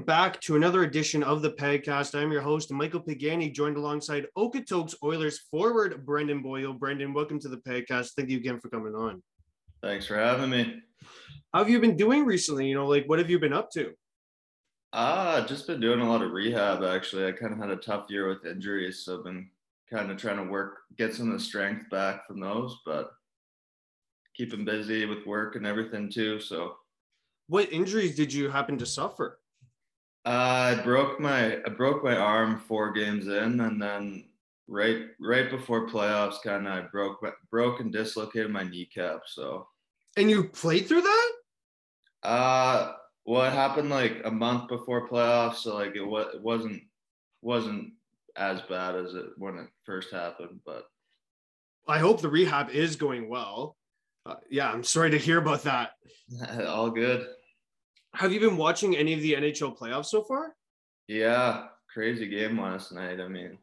Welcome back to another edition of the podcast. I'm your host, Michael Pagani, joined alongside Okotoks Oilers forward Brendan Boyle. Brendan, welcome to the podcast. Thank you again for coming on. Thanks for having me. How have you been doing recently? You know, like what have you been up to? Ah, just been doing a lot of rehab actually. I kind of had a tough year with injuries, so I've been kind of trying to work, get some of the strength back from those, but keeping busy with work and everything too. So, what injuries did you happen to suffer? Uh, I broke my I broke my arm four games in, and then right right before playoffs, kind of I broke broke and dislocated my kneecap. So, and you played through that? Uh, well, it happened like a month before playoffs, so like it was it wasn't wasn't as bad as it when it first happened, but I hope the rehab is going well. Uh, yeah, I'm sorry to hear about that. All good. Have you been watching any of the NHL playoffs so far? Yeah, crazy game last night. I mean,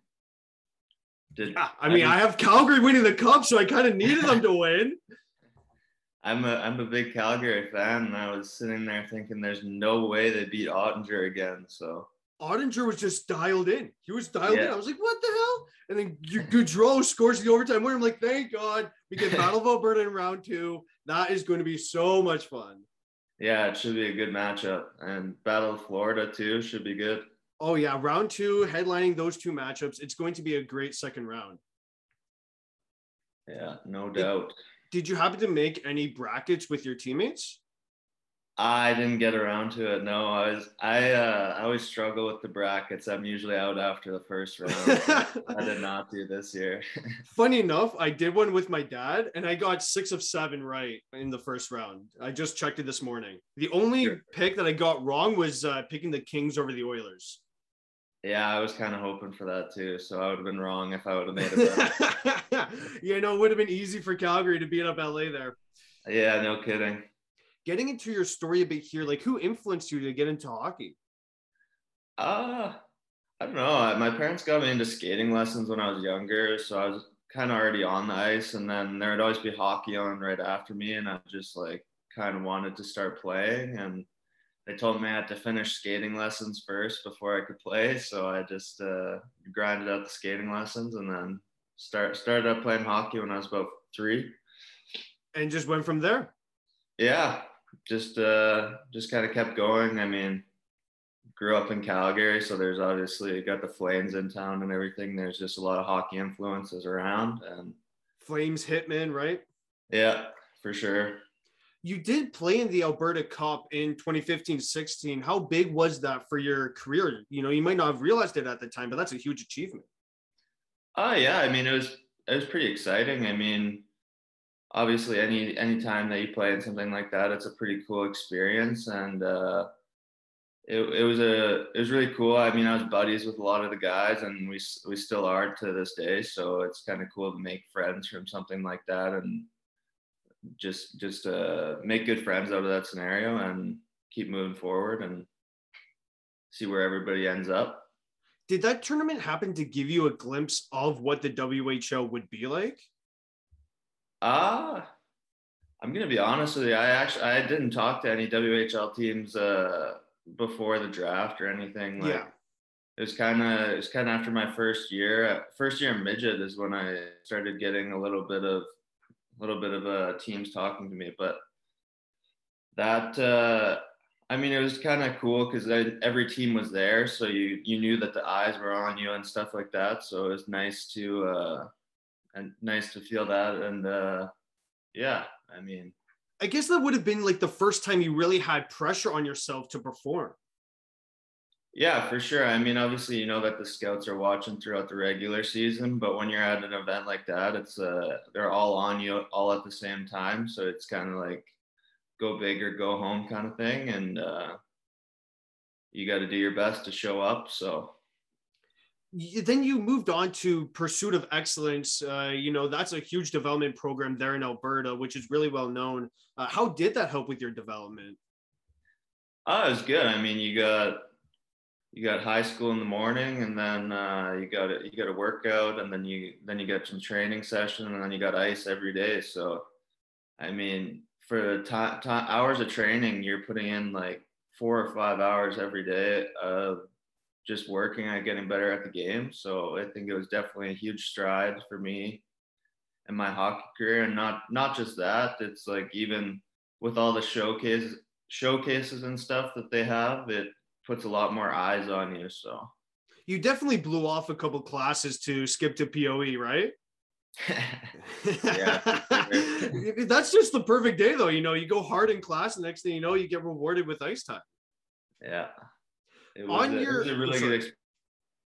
did yeah, I mean I, I have Calgary winning the cup, so I kind of needed them to win. I'm a I'm a big Calgary fan, and I was sitting there thinking, "There's no way they beat Oettinger again." So Oettinger was just dialed in. He was dialed yeah. in. I was like, "What the hell?" And then Gaudreau scores the overtime winner. I'm like, "Thank God we get Battle of Alberta in round two. That is going to be so much fun." Yeah, it should be a good matchup, and Battle of Florida too should be good. Oh yeah, round two, headlining those two matchups. It's going to be a great second round. Yeah, no doubt. Did, did you happen to make any brackets with your teammates? I didn't get around to it. No, I was I uh, I always struggle with the brackets. I'm usually out after the first round. I did not do this year. Funny enough, I did one with my dad, and I got six of seven right in the first round. I just checked it this morning. The only sure. pick that I got wrong was uh, picking the Kings over the Oilers. Yeah, I was kind of hoping for that too. So I would have been wrong if I would have made it. you know, it would have been easy for Calgary to beat up LA there. Yeah, no kidding getting into your story a bit here, like who influenced you to get into hockey? Uh, I don't know. My parents got me into skating lessons when I was younger, so I was kind of already on the ice, and then there would always be hockey on right after me, and I just like kind of wanted to start playing, and they told me I had to finish skating lessons first before I could play, so I just uh, grinded out the skating lessons, and then start started up playing hockey when I was about three, and just went from there. Yeah, just uh just kind of kept going. I mean, grew up in Calgary, so there's obviously got the Flames in town and everything. There's just a lot of hockey influences around and Flames Hitmen, right? Yeah, for sure. You did play in the Alberta Cup in 2015-16. How big was that for your career? You know, you might not have realized it at the time, but that's a huge achievement. Oh yeah, I mean it was it was pretty exciting. I mean, obviously any any time that you play in something like that it's a pretty cool experience and uh, it, it was a it was really cool. I mean i was buddies with a lot of the guys and we we still are to this day so it's kind of cool to make friends from something like that and just just uh, make good friends out of that scenario and keep moving forward and see where everybody ends up. Did that tournament happen to give you a glimpse of what the whl would be like uh I'm gonna be honest with you. I actually I didn't talk to any WHL teams uh, before the draft or anything. Like, yeah. It was kind of it was kind of after my first year. First year in midget is when I started getting a little bit of a little bit of uh, teams talking to me. But that uh, I mean, it was kind of cool because every team was there, so you you knew that the eyes were on you and stuff like that. So it was nice to uh, and nice to feel that. And uh, yeah, I mean, I guess that would have been like the first time you really had pressure on yourself to perform. Yeah, for sure. I mean, obviously, you know that the scouts are watching throughout the regular season, but when you're at an event like that, it's uh, they're all on you all at the same time. So it's kind of like go big or go home kind of thing, and uh, you got to do your best to show up. So then you moved on to pursuit of excellence. Uh, you know that's a huge development program there in alberta which is really well known. Uh, how did that help with your development? Oh it was good. I mean you got you got high school in the morning and then uh, you got a, you got a workout and then you then you got some training session and then you got ice every day. So i mean for the t- t- hours of training you're putting in like four or five hours every day of just working at getting better at the game. So I think it was definitely a huge stride for me in my hockey career. And not not just that, it's like even with all the showcases showcases and stuff that they have, it puts a lot more eyes on you. So you definitely blew off a couple classes to skip to POE, right? yeah, that's just the perfect day though. You know, you go hard in class, and next thing you know, you get rewarded with ice time. Yeah. It was, on a, your, it was a really good experience.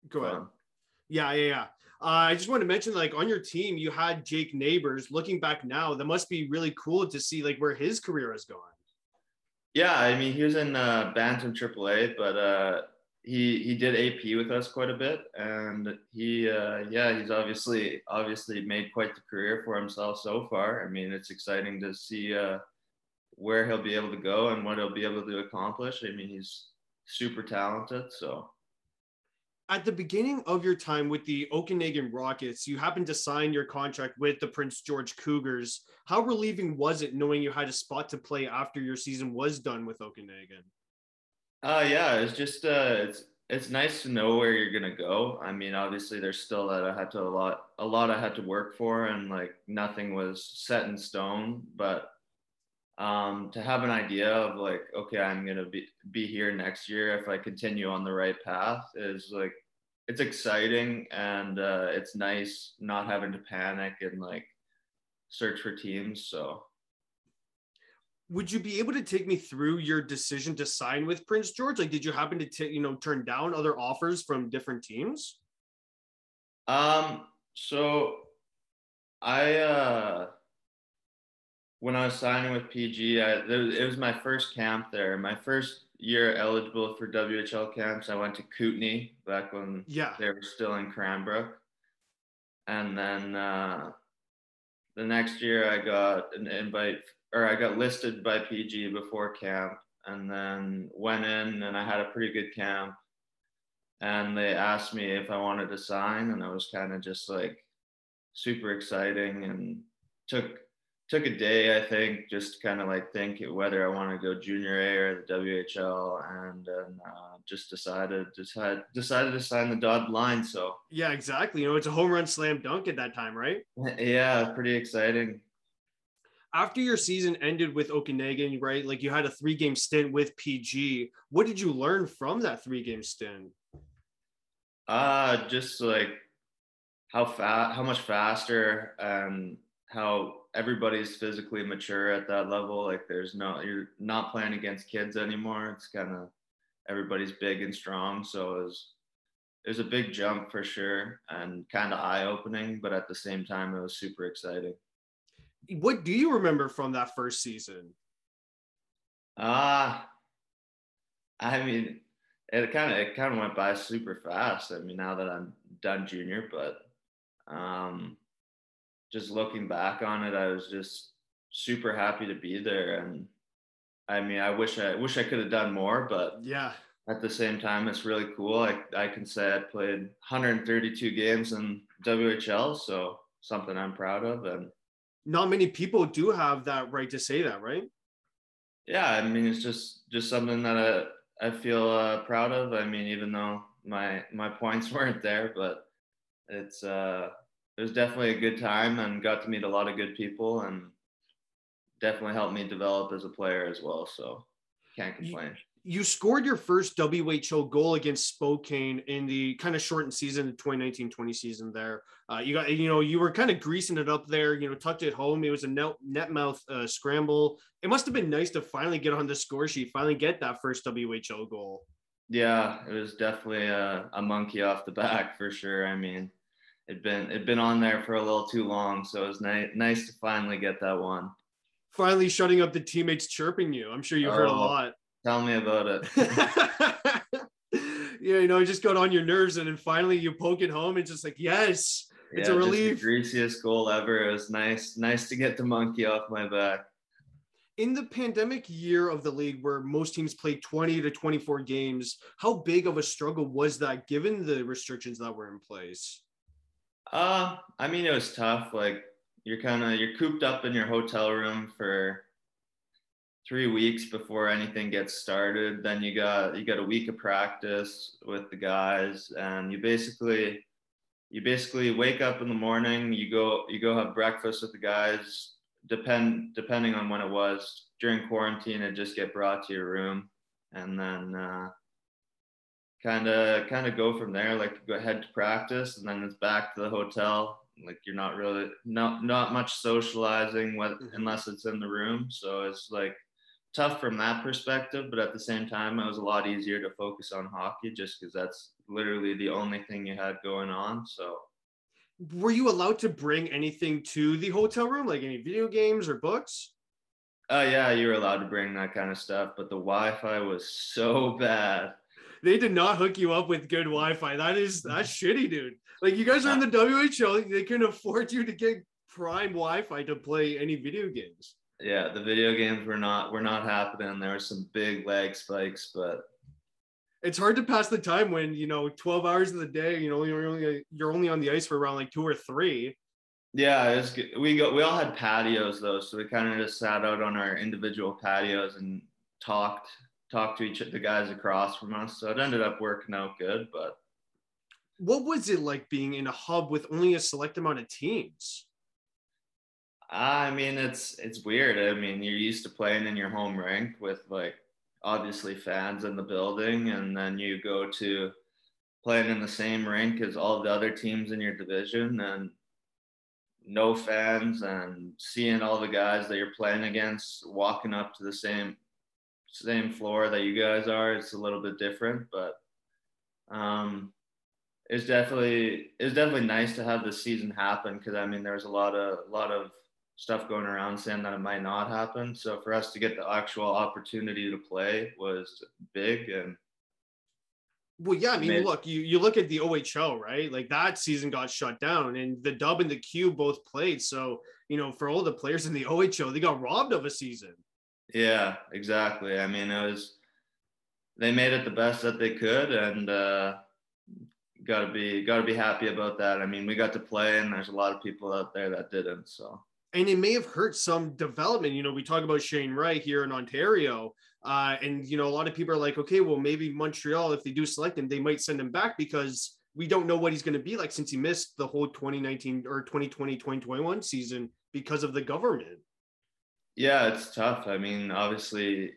Go ahead. Yeah, yeah, yeah. Uh, I just want to mention, like, on your team, you had Jake Neighbours. Looking back now, that must be really cool to see, like, where his career has gone. Yeah, I mean, he was in uh, Bantam AAA, but uh, he he did AP with us quite a bit, and he, uh, yeah, he's obviously obviously made quite the career for himself so far. I mean, it's exciting to see uh, where he'll be able to go and what he'll be able to accomplish. I mean, he's super talented. So at the beginning of your time with the Okanagan Rockets, you happened to sign your contract with the Prince George Cougars. How relieving was it knowing you had a spot to play after your season was done with Okanagan? Uh yeah, it's just uh it's it's nice to know where you're gonna go. I mean, obviously there's still that I had to a lot a lot I had to work for and like nothing was set in stone, but um, to have an idea of like, okay, I'm gonna be be here next year if I continue on the right path is like, it's exciting and uh, it's nice not having to panic and like search for teams. So, would you be able to take me through your decision to sign with Prince George? Like, did you happen to t- you know turn down other offers from different teams? Um. So, I uh when I was signing with PG, I, it was my first camp there. My first year eligible for WHL camps, I went to Kootenay back when yeah. they were still in Cranbrook. And then uh, the next year, I got an invite, or I got listed by PG before camp, and then went in, and I had a pretty good camp. And they asked me if I wanted to sign, and I was kind of just like super exciting, and took took a day, I think, just to kind of like think whether I want to go junior A or the WHL, and then uh, just decided decided decided to sign the dotted line. So yeah, exactly. You know, it's a home run slam dunk at that time, right? yeah, pretty exciting. After your season ended with Okanagan, right? Like you had a three game stint with PG. What did you learn from that three game stint? Uh, just like how fast, how much faster, and how everybody's physically mature at that level. Like there's no, you're not playing against kids anymore. It's kind of everybody's big and strong. So it was, it was a big jump for sure and kind of eye opening, but at the same time, it was super exciting. What do you remember from that first season? Ah, uh, I mean, it kind of it kind of went by super fast. I mean, now that I'm done junior, but um, just looking back on it, I was just super happy to be there. And I mean, I wish I wish I could have done more, but yeah, at the same time, it's really cool. I, I can say I played 132 games in WHL, so something I'm proud of. And not many people do have that right to say that, right? Yeah, I mean, it's just just something that I I feel uh, proud of. I mean, even though my my points weren't there, but it's uh it was definitely a good time and got to meet a lot of good people and definitely helped me develop as a player as well. So can't complain. You, you scored your first WHL goal against Spokane in the kind of shortened season, the 2019-20 season there. Uh, you got, you know, you were kind of greasing it up there, you know, tucked it home. It was a net, net mouth uh, scramble. It must have been nice to finally get on the score sheet, finally get that first WHL goal. Yeah, it was definitely a, a monkey off the back for sure. I mean, it'd been it'd been on there for a little too long, so it was nice nice to finally get that one. Finally, shutting up the teammates chirping you. I'm sure you heard a oh, lot. Tell me about it. yeah, you know, it just got on your nerves, and then finally you poke it home. It's just like, yes, it's yeah, a relief. greasiest goal ever. It was nice, nice to get the monkey off my back. In the pandemic year of the league, where most teams played 20 to 24 games, how big of a struggle was that given the restrictions that were in place? Uh, I mean, it was tough. Like you're kind of you're cooped up in your hotel room for three weeks before anything gets started. Then you got you got a week of practice with the guys, and you basically you basically wake up in the morning. You go you go have breakfast with the guys. Depend depending on when it was during quarantine, it just get brought to your room, and then kind of kind of go from there. Like go ahead to practice, and then it's back to the hotel. Like you're not really not not much socializing with, mm-hmm. unless it's in the room. So it's like tough from that perspective, but at the same time, it was a lot easier to focus on hockey just because that's literally the only thing you had going on. So, were you allowed to bring anything to the hotel room, like any video games or books? Oh uh, yeah, you were allowed to bring that kind of stuff, but the Wi-Fi was so bad. They did not hook you up with good Wi-Fi. That is that's shitty, dude. Like you guys are in the WHL, they can afford you to get prime Wi-Fi to play any video games yeah, the video games were not were not happening. There were some big lag spikes, but it's hard to pass the time when you know 12 hours of the day. You know, you're only you're only on the ice for around like two or three. Yeah, good. we got we all had patios though, so we kind of just sat out on our individual patios and talked talked to each of the guys across from us. So it ended up working out good. But what was it like being in a hub with only a select amount of teams? I mean, it's it's weird. I mean, you're used to playing in your home rink with like obviously fans in the building, and then you go to playing in the same rink as all the other teams in your division, and no fans, and seeing all the guys that you're playing against walking up to the same same floor that you guys are. It's a little bit different, but um, it's definitely it's definitely nice to have the season happen because I mean, there's a lot of a lot of stuff going around saying that it might not happen. So for us to get the actual opportunity to play was big and well, yeah, I mean, made, look, you, you look at the OHL, right? Like that season got shut down, and the Dub and the Q both played. So, you know, for all the players in the OHL, they got robbed of a season. Yeah, exactly. I mean, it was they made it the best that they could, and uh, got to be got to be happy about that. I mean, we got to play, and there's a lot of people out there that didn't. So and it may have hurt some development. You know, we talk about Shane Wright here in Ontario, uh, and you know, a lot of people are like, okay, well, maybe Montreal, if they do select him, they might send him back because we don't know what he's going to be like since he missed the whole 2019 or 2020 2021 season because of the government. Yeah, it's tough. I mean, obviously,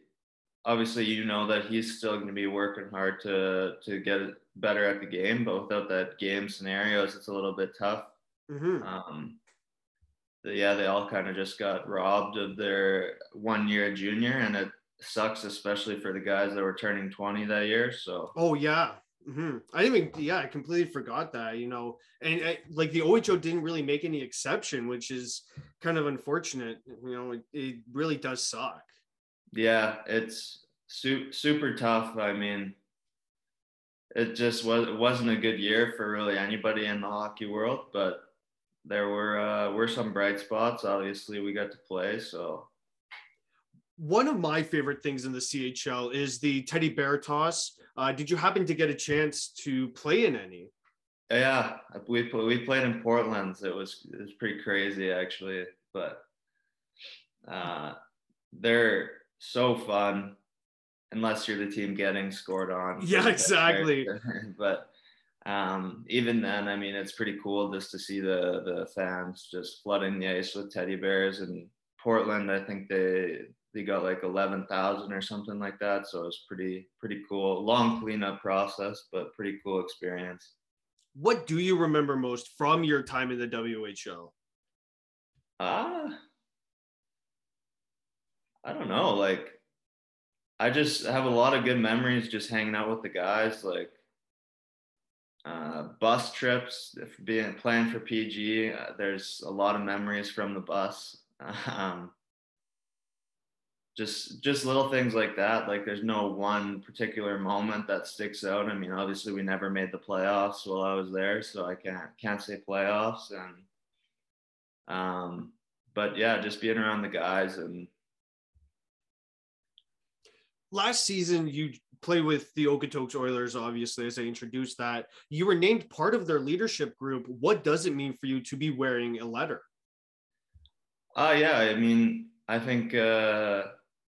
obviously, you know that he's still going to be working hard to to get better at the game, but without that game scenarios, it's a little bit tough. Mm-hmm. Um, yeah, they all kind of just got robbed of their one year junior, and it sucks, especially for the guys that were turning 20 that year. So, oh, yeah. Mm-hmm. I didn't even, yeah, I completely forgot that, you know, and I, like the OHL didn't really make any exception, which is kind of unfortunate. You know, it, it really does suck. Yeah, it's su- super tough. I mean, it just was, it wasn't a good year for really anybody in the hockey world, but there were uh, were some bright spots. Obviously, we got to play. So one of my favorite things in the CHL is the teddy bear toss. Uh, did you happen to get a chance to play in any? Yeah, we we played in Portland. It was it was pretty crazy actually, but uh, they're so fun unless you're the team getting scored on. Yeah, exactly. but um, even then, I mean, it's pretty cool just to see the the fans just flooding the ice with teddy bears. And Portland, I think they they got like eleven thousand or something like that. So it's pretty pretty cool. Long cleanup process, but pretty cool experience. What do you remember most from your time in the WHL? Ah, uh, I don't know. Like, I just have a lot of good memories just hanging out with the guys. Like uh, bus trips, being playing for PG, uh, there's a lot of memories from the bus. Um, just just little things like that. Like there's no one particular moment that sticks out. I mean, obviously we never made the playoffs while I was there, so I can't can't say playoffs. And um, but yeah, just being around the guys and last season you play with the Okotoks Oilers, obviously, as I introduced that. You were named part of their leadership group. What does it mean for you to be wearing a letter? Uh, yeah, I mean, I think uh,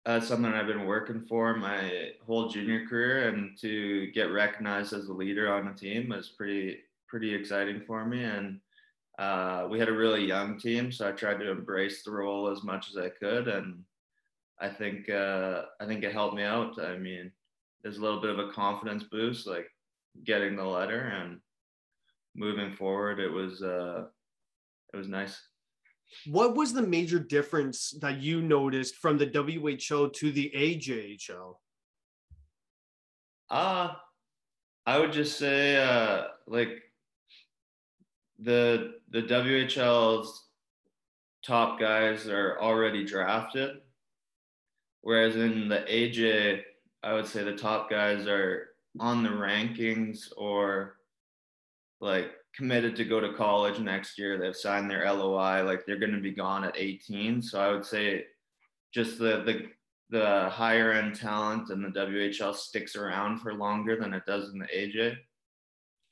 that's something I've been working for my whole junior career, and to get recognized as a leader on a team is pretty pretty exciting for me. And uh, we had a really young team, so I tried to embrace the role as much as I could, and I think uh, I think it helped me out. I mean, there's a little bit of a confidence boost, like getting the letter and moving forward. It was uh, it was nice. What was the major difference that you noticed from the WHL to the AJHL? Uh, I would just say uh, like the the WHL's top guys are already drafted, whereas in the AJ, I would say the top guys are on the rankings or like committed to go to college next year. They've signed their LOI, like they're going to be gone at 18. So I would say just the the the higher end talent and the WHL sticks around for longer than it does in the AJ.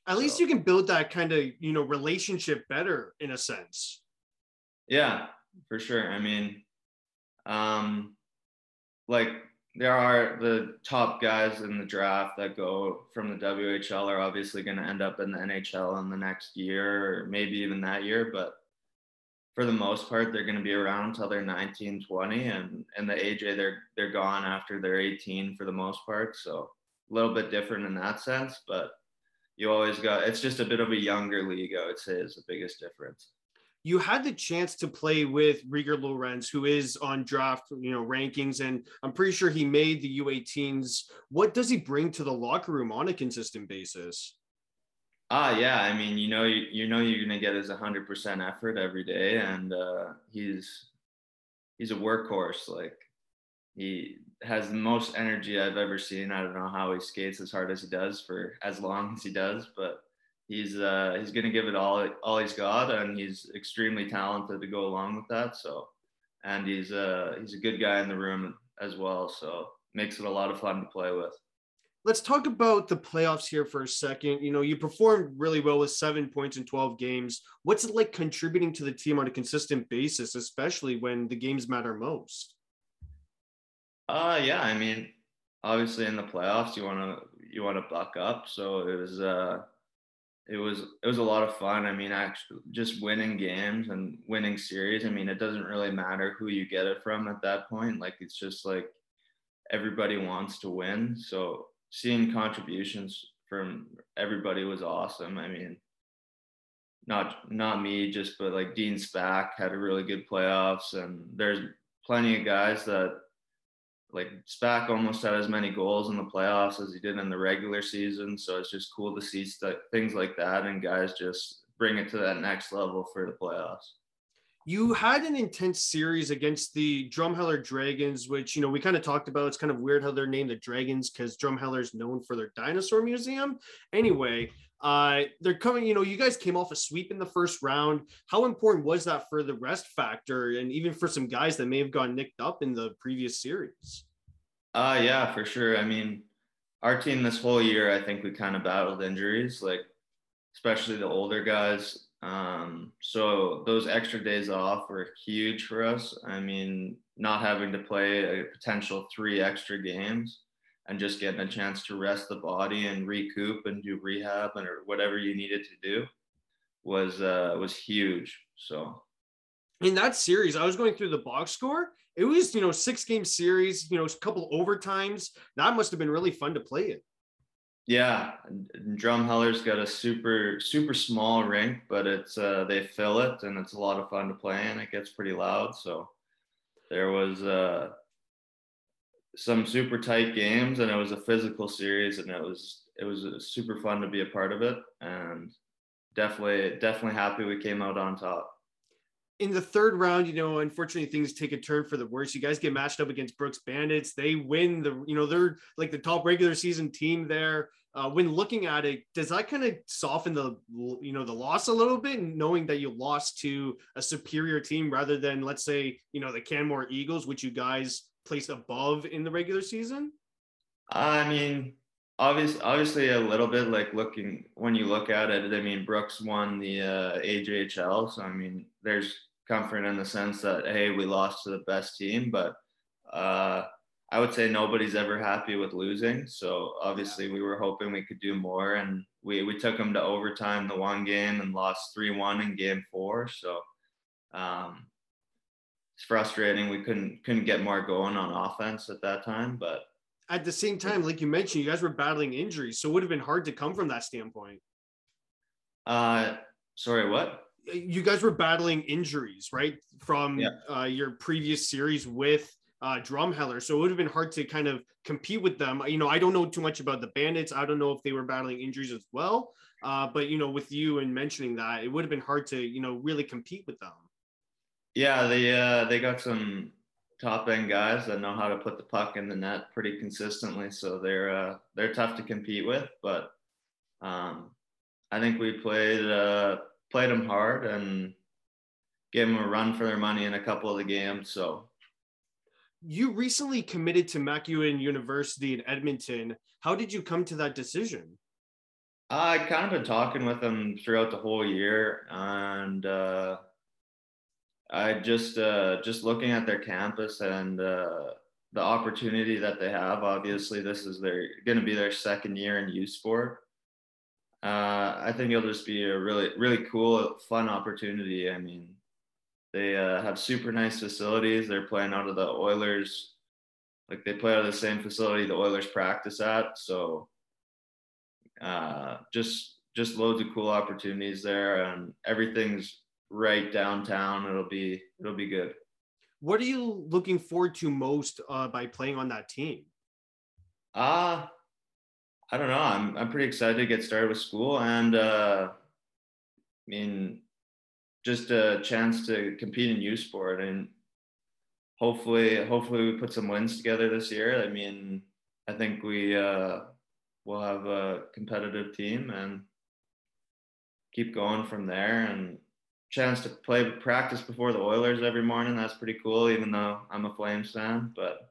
At so. least you can build that kind of, you know, relationship better in a sense. Yeah, for sure. I mean, um like there are the top guys in the draft that go from the WHL are obviously going to end up in the NHL in the next year or maybe even that year. But for the most part, they're going to be around until they're 19, 20. And, and the AJ, they're, they're gone after they're 18 for the most part. So a little bit different in that sense. But you always got, it's just a bit of a younger league, I would say, is the biggest difference you had the chance to play with Rieger Lorenz, who is on draft, you know, rankings, and I'm pretty sure he made the U18s. What does he bring to the locker room on a consistent basis? Ah, yeah. I mean, you know, you, you know, you're gonna get his 100% effort every day, and uh, he's he's a workhorse. Like he has the most energy I've ever seen. I don't know how he skates as hard as he does for as long as he does, but he's uh, he's going to give it all all he's got, and he's extremely talented to go along with that. So, and he's uh, he's a good guy in the room as well. So makes it a lot of fun to play with. Let's talk about the playoffs here for a second. You know, you performed really well with seven points in 12 games. What's it like contributing to the team on a consistent basis, especially when the games matter most? Uh yeah, I mean, obviously in the playoffs you want to you want to buck up. So it was uh it was it was a lot of fun. I mean, actually, just winning games and winning series. I mean, it doesn't really matter who you get it from at that point. Like it's just like everybody wants to win. So seeing contributions from everybody was awesome. I mean, not not me, just but like Dean Spack had a really good playoffs, and there's plenty of guys that like Spack almost had as many goals in the playoffs as he did in the regular season. So it's just cool to see st- things like that and guys just bring it to that next level for the playoffs. You had an intense series against the Drumheller Dragons, which you know we kind of talked about. It's kind of weird how they're named the Dragons because Drumheller is known for their dinosaur museum. Anyway, uh, they're coming. You know, you guys came off a sweep in the first round. How important was that for the rest factor, and even for some guys that may have gone nicked up in the previous series? Uh yeah, for sure. I mean, our team this whole year, I think we kind of battled injuries, like especially the older guys. Um, so those extra days off were huge for us. I mean, not having to play a potential three extra games and just getting a chance to rest the body and recoup and do rehab and or whatever you needed to do was uh, was huge. So in that series, I was going through the box score. It was, you know, six game series, you know, a couple overtimes. That must have been really fun to play it. Yeah, Drumheller's got a super super small rink, but it's uh, they fill it and it's a lot of fun to play and it gets pretty loud. So there was uh, some super tight games and it was a physical series and it was it was super fun to be a part of it and definitely definitely happy we came out on top in the third round, you know, unfortunately things take a turn for the worse. You guys get matched up against Brooks Bandits. They win the, you know, they're like the top regular season team there. Uh, when looking at it, does that kind of soften the, you know, the loss a little bit, knowing that you lost to a superior team rather than, let's say, you know, the Canmore Eagles, which you guys placed above in the regular season? I mean, obviously, obviously a little bit like looking when you look at it. I mean, Brooks won the uh, AJHL, so I mean, there's comfort in the sense that hey, we lost to the best team, but uh, I would say nobody's ever happy with losing. So obviously we were hoping we could do more and we, we took them to overtime the one game and lost 3-1 in game four. So um, it's frustrating. We couldn't couldn't get more going on offense at that time, but at the same time, like you mentioned, you guys were battling injuries, so it would have been hard to come from that standpoint. Uh, sorry, what? You guys were battling injuries, right, from yeah. uh, your previous series with uh, Drumheller. So it would have been hard to kind of compete with them. You know, I don't know too much about the Bandits. I don't know if they were battling injuries as well. Uh, but you know, with you and mentioning that, it would have been hard to you know really compete with them. Yeah, they uh, they got some top end guys that know how to put the puck in the net pretty consistently. So they're uh, they're tough to compete with. But um, I think we played uh, played them hard and gave them a run for their money in a couple of the games. So you recently committed to MacEwan University in Edmonton. How did you come to that decision? I kind of been talking with them throughout the whole year, and uh, I just uh, just looking at their campus and uh, the opportunity that they have. Obviously, this is their going to be their second year in U Sport. Uh, I think it'll just be a really really cool, fun opportunity. I mean, they uh, have super nice facilities. They're playing out of the Oilers, like they play out of the same facility the Oilers practice at. So uh, just just loads of cool opportunities there, and everything's right downtown. It'll be it'll be good. What are you looking forward to most uh, by playing on that team? Uh I don't know. I'm I'm pretty excited to get started with school, and uh, I mean just a chance to compete in U Sport and hopefully hopefully we put some wins together this year. I mean, I think we uh, will have a competitive team and keep going from there and chance to play practice before the Oilers every morning. That's pretty cool, even though I'm a Flames fan. But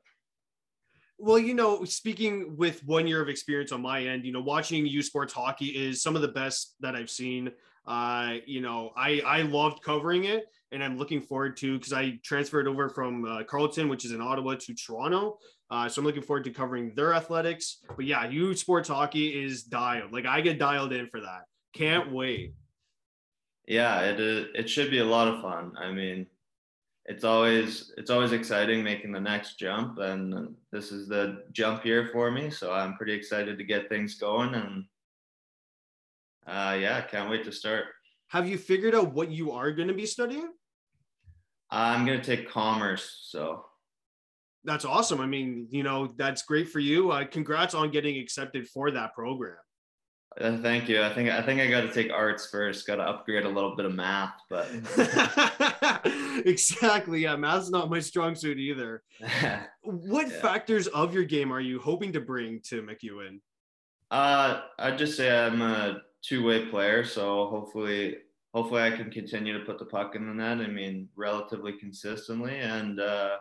well, you know, speaking with one year of experience on my end, you know, watching U Sports hockey is some of the best that I've seen. Uh, you know, I I loved covering it, and I'm looking forward to because I transferred over from uh, which is in Ottawa, to Toronto. Uh, so I'm looking forward to covering their athletics. But yeah, U Sports hockey is dialed. Like I get dialed in for that. Can't wait. Yeah, it it should be a lot of fun. I mean, it's always it's always exciting making the next jump, and this is the jump year for me. So I'm pretty excited to get things going and uh, yeah, can't wait to start. Have you figured out what you are going to be studying? I'm going to take commerce. So that's awesome. I mean, you know, that's great for you. Uh, congrats on getting accepted for that program. Uh, thank you. I think I think I got to take arts first. Got to upgrade a little bit of math, but exactly. Yeah, math's not my strong suit either. what yeah. factors of your game are you hoping to bring to MacEwan? Uh, I'd just say I'm a two-way player, so hopefully hopefully I can continue to put the puck in the net. I mean, relatively consistently, and uh,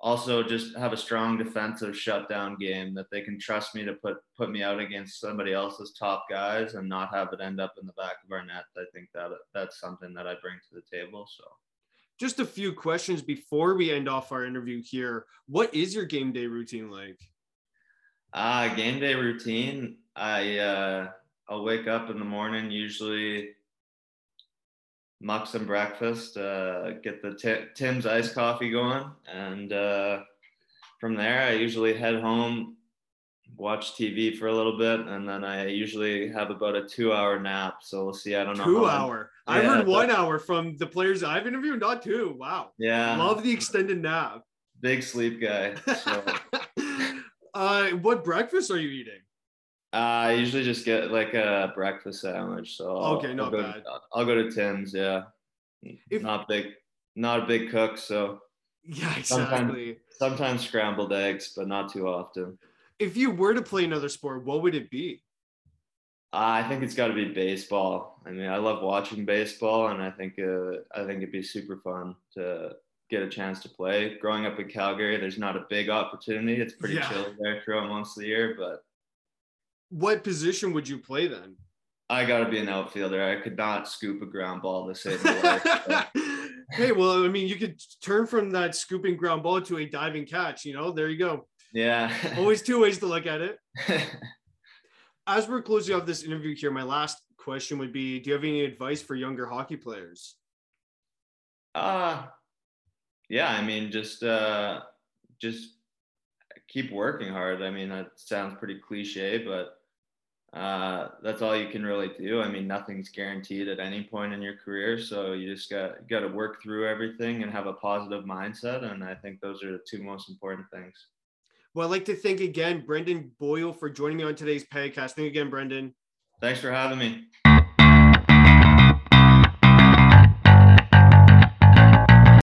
also just have a strong defensive shutdown game that they can trust me to put put me out against somebody else's top guys and not have it end up in the back of our net. I think that that's something that I bring to the table. So. Just a few questions before we end off our interview here. What is your game day routine like? Uh, game day routine. I uh, I'll wake up in the morning, usually muck some breakfast, uh, get the t- Tim's iced coffee going, and uh, from there I usually head home, watch TV for a little bit, and then I usually have about a two-hour nap. So we'll see. I don't know. Two hour. Yeah, I heard one hour from the players I've interviewed, not two. Wow. Yeah. Love the extended nap. Big sleep guy. So. uh, what breakfast are you eating? Uh, I usually just get like a breakfast sandwich. So okay, not I'll bad. To, I'll go to Tim's. Yeah, if, not big, not a big cook. So yeah, exactly. Sometimes, sometimes scrambled eggs, but not too often. If you were to play another sport, what would it be? Uh, I think it's got to be baseball. I mean, I love watching baseball, and I think uh, I think it'd be super fun to get a chance to play. Growing up in Calgary, there's not a big opportunity. It's pretty yeah. chill there throughout most of the year, but what position would you play then? I got to be an outfielder. I could not scoop a ground ball to save my life. hey, well, I mean, you could turn from that scooping ground ball to a diving catch. You know, there you go. Yeah. Always two ways to look at it. As we're closing off this interview here, my last question would be: Do you have any advice for younger hockey players? Uh yeah. I mean, just uh, just keep working hard. I mean, that sounds pretty cliche, but uh, that's all you can really do. I mean, nothing's guaranteed at any point in your career, so you just got got to work through everything and have a positive mindset. And I think those are the two most important things. Well, I'd like to thank again Brendan Boyle for joining me on today's podcast. Thank you again, Brendan. Thanks for having me.